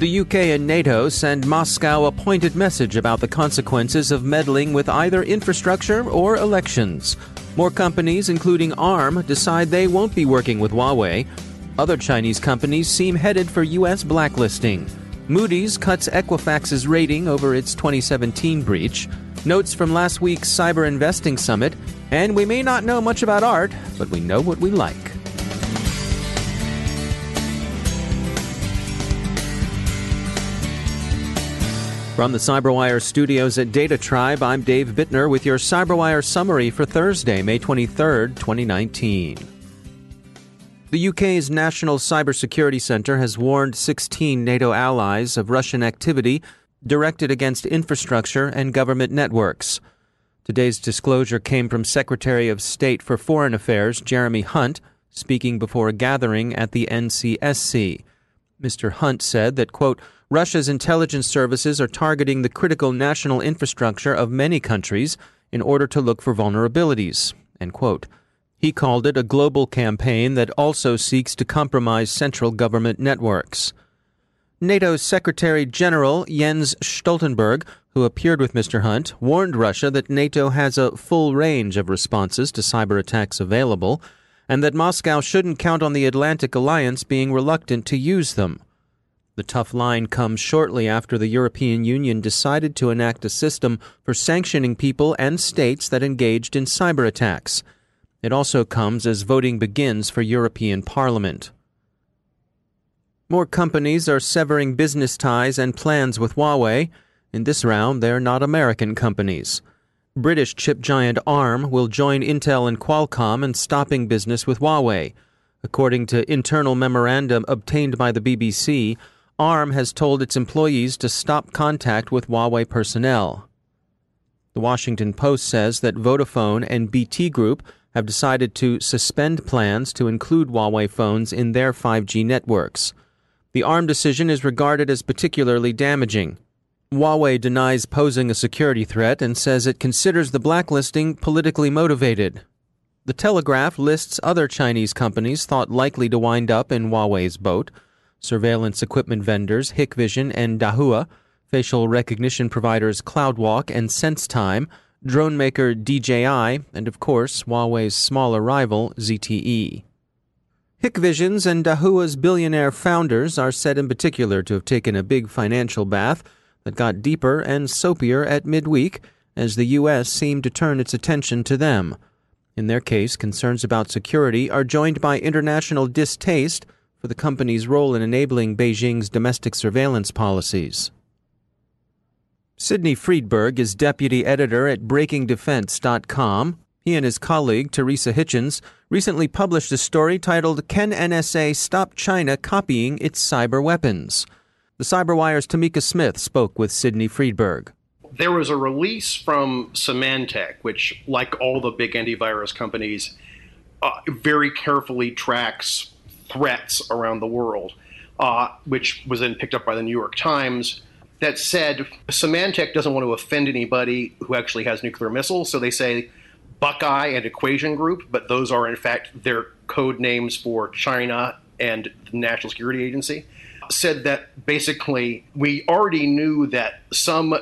The UK and NATO send Moscow a pointed message about the consequences of meddling with either infrastructure or elections. More companies, including ARM, decide they won't be working with Huawei. Other Chinese companies seem headed for U.S. blacklisting. Moody's cuts Equifax's rating over its 2017 breach. Notes from last week's Cyber Investing Summit. And we may not know much about art, but we know what we like. From the CyberWire studios at DataTribe, I'm Dave Bittner with your CyberWire summary for Thursday, May 23, 2019. The UK's National Cybersecurity Centre has warned 16 NATO allies of Russian activity directed against infrastructure and government networks. Today's disclosure came from Secretary of State for Foreign Affairs Jeremy Hunt, speaking before a gathering at the NCSC. Mr. Hunt said that, quote, Russia's intelligence services are targeting the critical national infrastructure of many countries in order to look for vulnerabilities. He called it a global campaign that also seeks to compromise central government networks. NATO's Secretary General Jens Stoltenberg, who appeared with Mr. Hunt, warned Russia that NATO has a full range of responses to cyber attacks available, and that Moscow shouldn't count on the Atlantic Alliance being reluctant to use them. The tough line comes shortly after the European Union decided to enact a system for sanctioning people and states that engaged in cyber attacks. It also comes as voting begins for European Parliament. More companies are severing business ties and plans with Huawei. In this round, they're not American companies. British chip giant ARM will join Intel and Qualcomm in stopping business with Huawei. According to internal memorandum obtained by the BBC, ARM has told its employees to stop contact with Huawei personnel. The Washington Post says that Vodafone and BT Group have decided to suspend plans to include Huawei phones in their 5G networks. The ARM decision is regarded as particularly damaging. Huawei denies posing a security threat and says it considers the blacklisting politically motivated. The Telegraph lists other Chinese companies thought likely to wind up in Huawei's boat surveillance equipment vendors Hikvision and Dahua, facial recognition providers CloudWalk and SenseTime, drone maker DJI, and of course, Huawei's smaller rival ZTE. Hikvision's and Dahua's billionaire founders are said in particular to have taken a big financial bath that got deeper and soapier at midweek as the U.S. seemed to turn its attention to them. In their case, concerns about security are joined by international distaste for the company's role in enabling Beijing's domestic surveillance policies. Sydney Freedberg is deputy editor at BreakingDefense.com. He and his colleague, Teresa Hitchens, recently published a story titled Can NSA Stop China Copying Its Cyber Weapons? The Cyberwire's Tamika Smith spoke with Sydney Freedberg. There was a release from Symantec, which, like all the big antivirus companies, uh, very carefully tracks threats around the world, uh, which was then picked up by the New York Times. That said, Symantec doesn't want to offend anybody who actually has nuclear missiles, so they say Buckeye and Equation Group, but those are in fact their code names for China and the National Security Agency, said that basically we already knew that some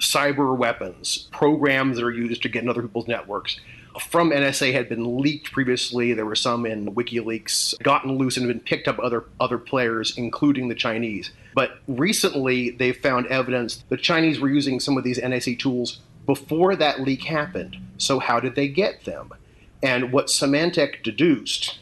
cyber weapons, programs that are used to get in other people's networks, from NSA had been leaked previously. There were some in WikiLeaks, gotten loose and been picked up other other players, including the Chinese. But recently, they found evidence the Chinese were using some of these NSA tools before that leak happened. So how did they get them? And what Symantec deduced,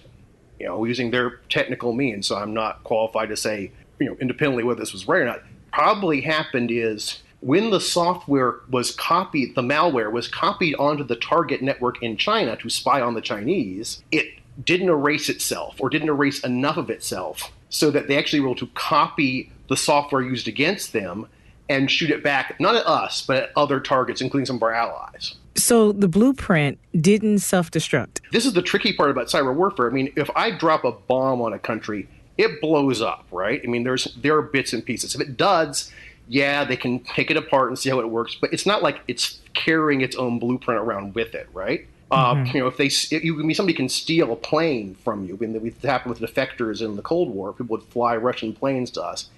you know, using their technical means, so I'm not qualified to say, you know, independently whether this was right or not, probably happened is when the software was copied, the malware was copied onto the target network in China to spy on the Chinese, it didn't erase itself or didn't erase enough of itself so that they actually were able to copy the software used against them and shoot it back, not at us, but at other targets, including some of our allies. So the blueprint didn't self destruct. This is the tricky part about cyber warfare. I mean, if I drop a bomb on a country, it blows up, right? I mean, there's there are bits and pieces. If it does, yeah, they can take it apart and see how it works, but it's not like it's carrying its own blueprint around with it, right? Uh, mm-hmm. Uh, you know, if they, if you, I mean, somebody can steal a plane from you. I mean, it happened with defectors in the Cold War. People would fly Russian planes to us,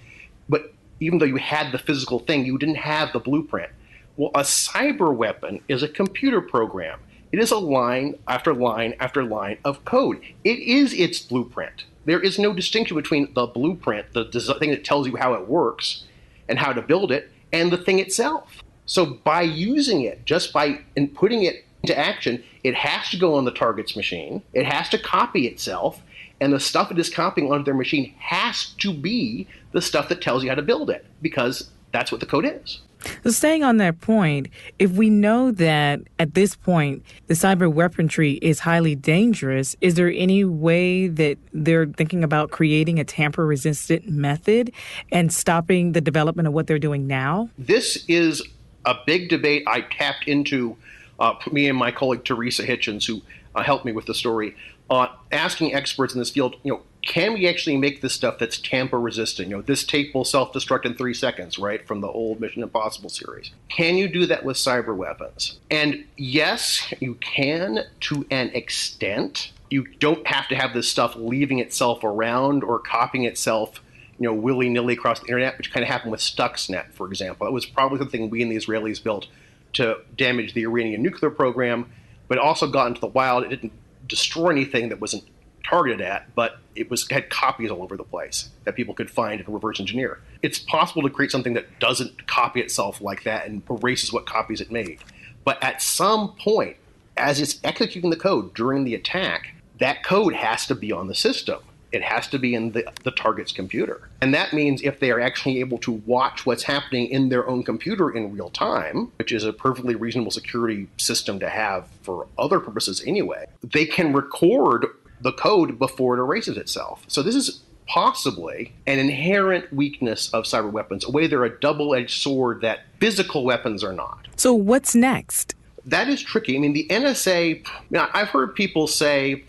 but even though you had the physical thing, you didn't have the blueprint. Well, a cyber weapon is a computer program. It is a line after line after line of code. It is its blueprint. There is no distinction between the blueprint, the thing that tells you how it works and how to build it, and the thing itself. So by using it, just by putting it into action, it has to go on the target's machine. It has to copy itself, and the stuff it is copying onto their machine has to be the stuff that tells you how to build it because that's what the code is. So staying on that point, if we know that at this point the cyber weaponry is highly dangerous, is there any way that they're thinking about creating a tamper resistant method and stopping the development of what they're doing now? This is a big debate I tapped into, uh, me and my colleague Teresa Hitchens, who uh, helped me with the story uh, asking experts in this field, you know, can we actually make this stuff that's tamper resistant? You know, this tape will self destruct in three seconds, right, from the old Mission Impossible series. Can you do that with cyber weapons? And yes, you can to an extent. You don't have to have this stuff leaving itself around or copying itself you know, willy nilly across the internet, which kind of happened with Stuxnet, for example. It was probably something we and the Israelis built to damage the Iranian nuclear program, but also got into the wild. It didn't destroy anything that wasn't targeted at, but it was had copies all over the place that people could find and reverse engineer. It's possible to create something that doesn't copy itself like that and erases what copies it made. But at some point, as it's executing the code during the attack, that code has to be on the system it has to be in the, the target's computer. And that means if they are actually able to watch what's happening in their own computer in real time, which is a perfectly reasonable security system to have for other purposes anyway, they can record the code before it erases itself. So this is possibly an inherent weakness of cyber weapons, a way they're a double edged sword that physical weapons are not. So, what's next? That is tricky. I mean, the NSA, I've heard people say,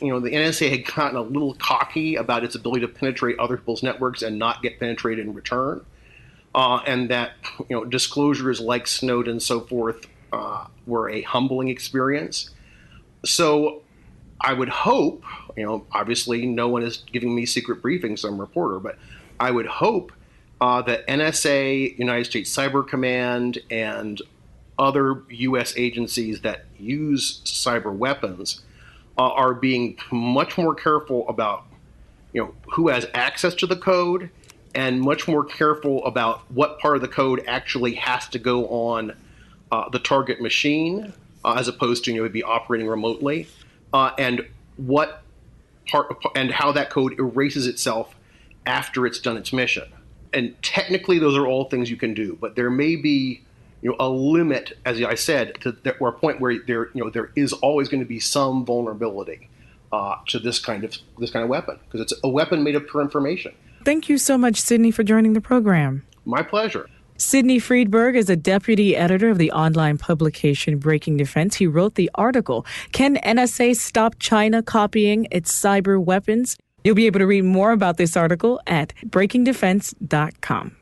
you know, the NSA had gotten a little cocky about its ability to penetrate other people's networks and not get penetrated in return, uh, and that you know disclosures like Snowden and so forth uh, were a humbling experience. So, I would hope, you know, obviously no one is giving me secret briefings, a reporter, but I would hope uh, that NSA, United States Cyber Command, and other U.S. agencies that use cyber weapons uh, are being much more careful about you know who has access to the code and much more careful about what part of the code actually has to go on uh, the target machine uh, as opposed to you know be operating remotely uh, and what part and how that code erases itself after it's done its mission. And technically those are all things you can do but there may be you know a limit, as I said, to there, or a point where there you know there is always going to be some vulnerability uh, to this kind of this kind of weapon because it's a weapon made up for information. Thank you so much, Sydney, for joining the program. My pleasure. Sydney Freedberg is a deputy editor of the online publication Breaking Defense. He wrote the article, Can NSA Stop China Copying Its Cyber Weapons? You'll be able to read more about this article at breakingdefense.com.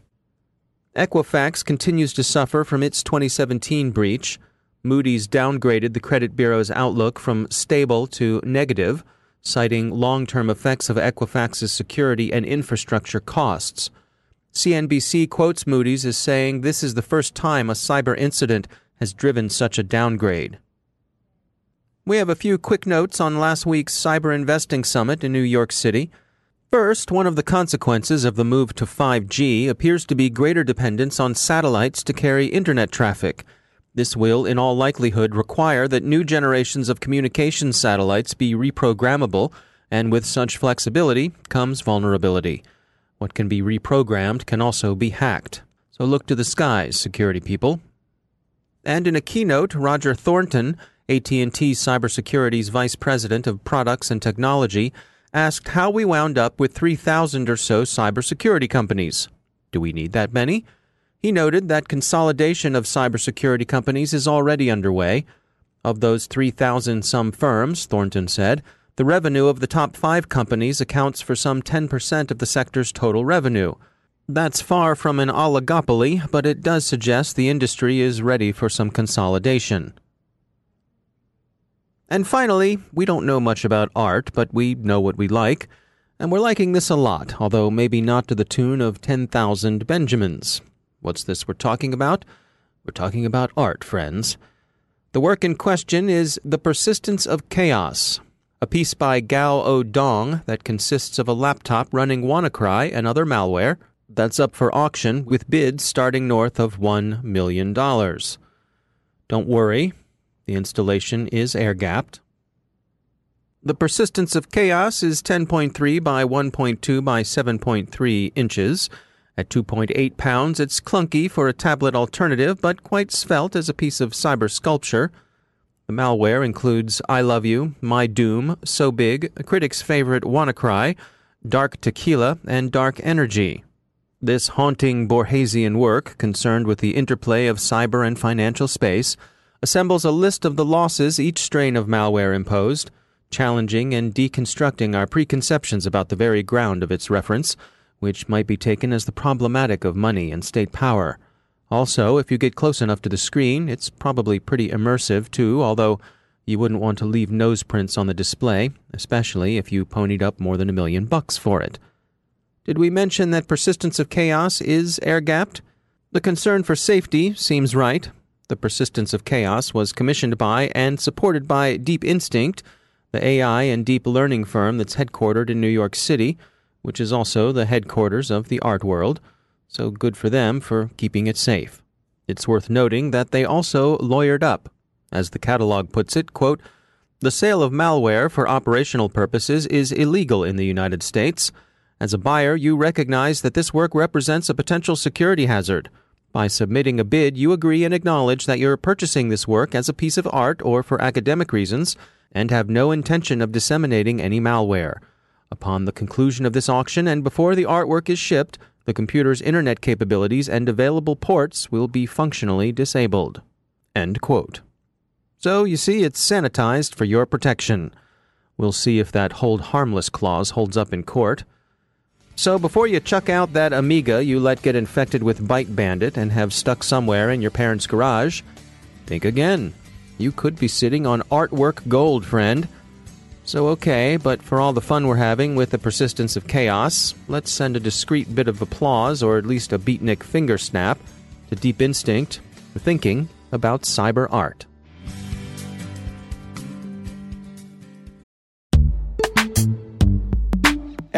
Equifax continues to suffer from its 2017 breach. Moody's downgraded the credit bureau's outlook from stable to negative, citing long term effects of Equifax's security and infrastructure costs. CNBC quotes Moody's as saying this is the first time a cyber incident has driven such a downgrade. We have a few quick notes on last week's Cyber Investing Summit in New York City. First, one of the consequences of the move to 5G appears to be greater dependence on satellites to carry internet traffic. This will, in all likelihood, require that new generations of communication satellites be reprogrammable, and with such flexibility comes vulnerability. What can be reprogrammed can also be hacked. So look to the skies, security people. And in a keynote, Roger Thornton, AT&T Cybersecurity's Vice President of Products and Technology, asked how we wound up with 3,000 or so cybersecurity companies. Do we need that many? He noted that consolidation of cybersecurity companies is already underway. Of those 3,000 some firms, Thornton said, the revenue of the top five companies accounts for some 10% of the sector's total revenue. That's far from an oligopoly, but it does suggest the industry is ready for some consolidation. And finally, we don't know much about art, but we know what we like, and we're liking this a lot, although maybe not to the tune of 10,000 Benjamins. What's this we're talking about? We're talking about art, friends. The work in question is The Persistence of Chaos, a piece by Guo O Dong that consists of a laptop running WannaCry and other malware that's up for auction with bids starting north of $1 million. Don't worry, the installation is air gapped. The persistence of chaos is 10.3 by 1.2 by 7.3 inches at 2.8 pounds, it's clunky for a tablet alternative, but quite svelte as a piece of cyber sculpture. The malware includes I Love You, MyDoom, So Big, a critic's favorite WannaCry, Dark Tequila, and Dark Energy. This haunting Borgesian work, concerned with the interplay of cyber and financial space, assembles a list of the losses each strain of malware imposed, challenging and deconstructing our preconceptions about the very ground of its reference which might be taken as the problematic of money and state power. Also, if you get close enough to the screen, it's probably pretty immersive too, although you wouldn't want to leave nose prints on the display, especially if you ponied up more than a million bucks for it. Did we mention that persistence of chaos is air gapped? The concern for safety seems right. The persistence of chaos was commissioned by and supported by Deep Instinct, the AI and deep learning firm that's headquartered in New York City which is also the headquarters of the art world, so good for them for keeping it safe. It's worth noting that they also lawyered up. As the catalog puts it, quote, the sale of malware for operational purposes is illegal in the United States. As a buyer, you recognize that this work represents a potential security hazard. By submitting a bid, you agree and acknowledge that you're purchasing this work as a piece of art or for academic reasons and have no intention of disseminating any malware. Upon the conclusion of this auction and before the artwork is shipped, the computer's internet capabilities and available ports will be functionally disabled. End quote. So, you see, it's sanitized for your protection. We'll see if that hold harmless clause holds up in court. So, before you chuck out that Amiga you let get infected with Byte Bandit and have stuck somewhere in your parents' garage, think again. You could be sitting on artwork gold, friend. So, okay, but for all the fun we're having with the persistence of chaos, let's send a discreet bit of applause, or at least a beatnik finger snap, to Deep Instinct thinking about cyber art.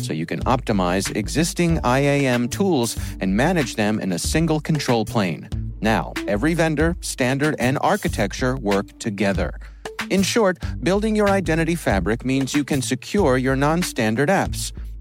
so you can optimize existing IAM tools and manage them in a single control plane. Now, every vendor, standard, and architecture work together. In short, building your identity fabric means you can secure your non standard apps,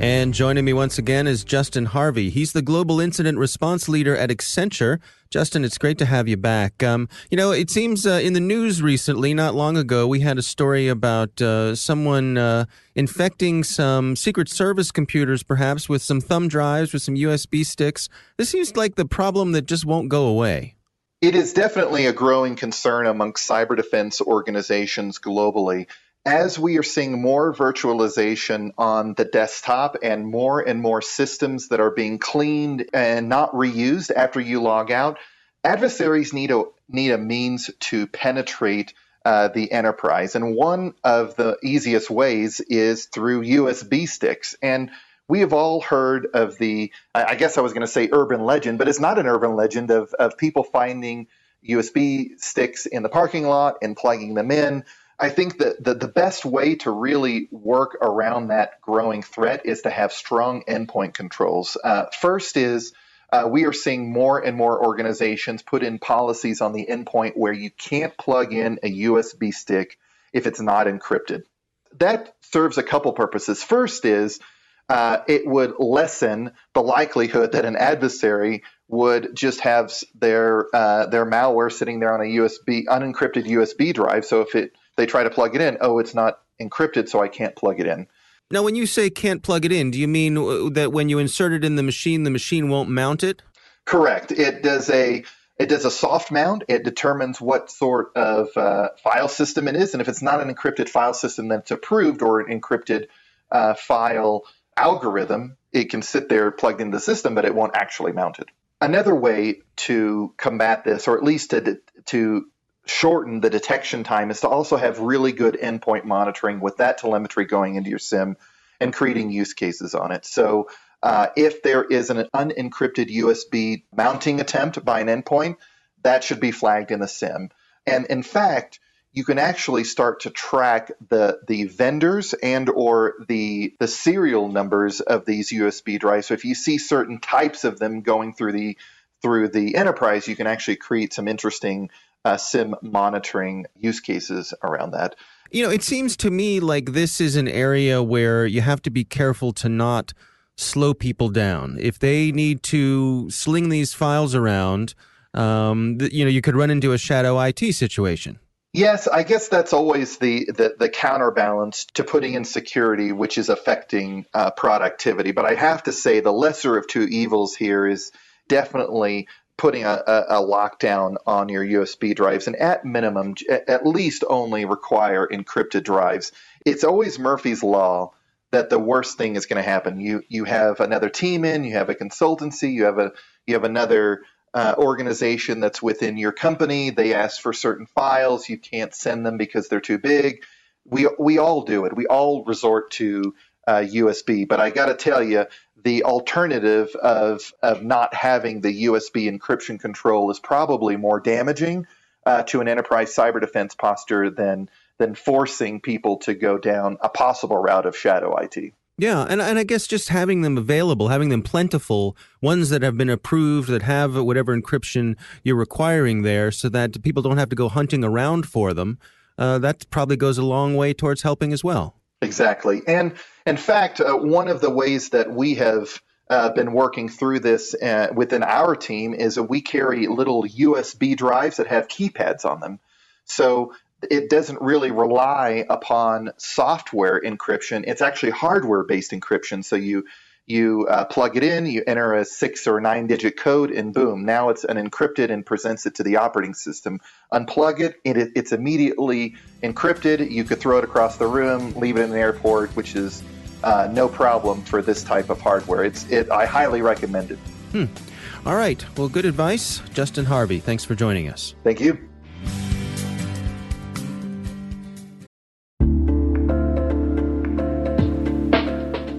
And joining me once again is Justin Harvey. He's the global incident response leader at Accenture. Justin, it's great to have you back. Um, you know, it seems uh, in the news recently, not long ago, we had a story about uh, someone uh, infecting some Secret Service computers, perhaps with some thumb drives, with some USB sticks. This seems like the problem that just won't go away. It is definitely a growing concern amongst cyber defense organizations globally as we are seeing more virtualization on the desktop and more and more systems that are being cleaned and not reused after you log out, adversaries need a need a means to penetrate uh, the enterprise. And one of the easiest ways is through USB sticks. And we have all heard of the, I guess I was going to say urban legend, but it's not an urban legend of, of people finding USB sticks in the parking lot and plugging them in. I think that the, the best way to really work around that growing threat is to have strong endpoint controls. Uh, first is uh, we are seeing more and more organizations put in policies on the endpoint where you can't plug in a USB stick if it's not encrypted. That serves a couple purposes. First is uh, it would lessen the likelihood that an adversary would just have their uh, their malware sitting there on a USB unencrypted USB drive. So if it they try to plug it in. Oh, it's not encrypted, so I can't plug it in. Now, when you say can't plug it in, do you mean uh, that when you insert it in the machine, the machine won't mount it? Correct. It does a it does a soft mount. It determines what sort of uh, file system it is, and if it's not an encrypted file system that's approved or an encrypted uh, file algorithm, it can sit there plugged into the system, but it won't actually mount it. Another way to combat this, or at least to to shorten the detection time is to also have really good endpoint monitoring with that telemetry going into your SIEM and creating use cases on it. So uh, if there is an unencrypted USB mounting attempt by an endpoint, that should be flagged in the SIEM. And in fact, you can actually start to track the the vendors and or the the serial numbers of these USB drives. So if you see certain types of them going through the through the enterprise, you can actually create some interesting uh, SIEM monitoring use cases around that. You know, it seems to me like this is an area where you have to be careful to not slow people down. If they need to sling these files around, um, you know, you could run into a shadow IT situation. Yes, I guess that's always the, the, the counterbalance to putting in security, which is affecting uh, productivity. But I have to say, the lesser of two evils here is definitely putting a, a, lockdown on your USB drives, and at minimum, at least only require encrypted drives. It's always Murphy's law that the worst thing is going to happen. You you have another team in, you have a consultancy, you have a you have another uh, organization that's within your company. They ask for certain files, you can't send them because they're too big. We we all do it. We all resort to uh, USB. But I got to tell you, the alternative of of not having the USB encryption control is probably more damaging uh, to an enterprise cyber defense posture than than forcing people to go down a possible route of shadow IT. Yeah, and and I guess just having them available, having them plentiful, ones that have been approved that have whatever encryption you're requiring there, so that people don't have to go hunting around for them. Uh, that probably goes a long way towards helping as well. Exactly. And in fact, uh, one of the ways that we have uh, been working through this uh, within our team is that we carry little USB drives that have keypads on them. So it doesn't really rely upon software encryption. It's actually hardware based encryption. So you you uh, plug it in, you enter a six or nine digit code, and boom, now it's an encrypted and presents it to the operating system. Unplug it, it, it's immediately encrypted. You could throw it across the room, leave it in an airport, which is uh, no problem for this type of hardware. It's it. I highly recommend it. Hmm. All right. Well, good advice, Justin Harvey. Thanks for joining us. Thank you.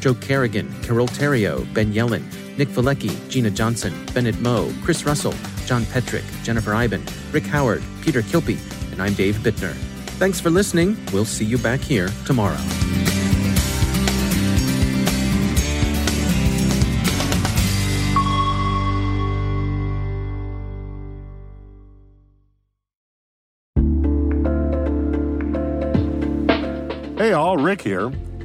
Joe Carrigan, Carole Theriault, Ben Yelin, Nick Veliky, Gina Johnson, Bennett Moe, Chris Russell, John Petrick, Jennifer Eiben, Rick Howard, Peter Kilpe, and I'm Dave Bittner. Thanks for listening. We'll see you back here tomorrow. Hey all, Rick here.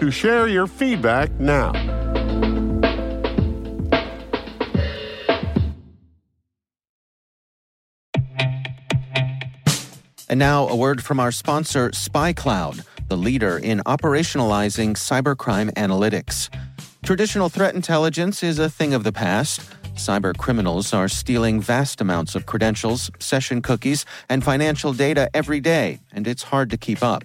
to share your feedback now. And now, a word from our sponsor, SpyCloud, the leader in operationalizing cybercrime analytics. Traditional threat intelligence is a thing of the past. Cyber criminals are stealing vast amounts of credentials, session cookies, and financial data every day, and it's hard to keep up.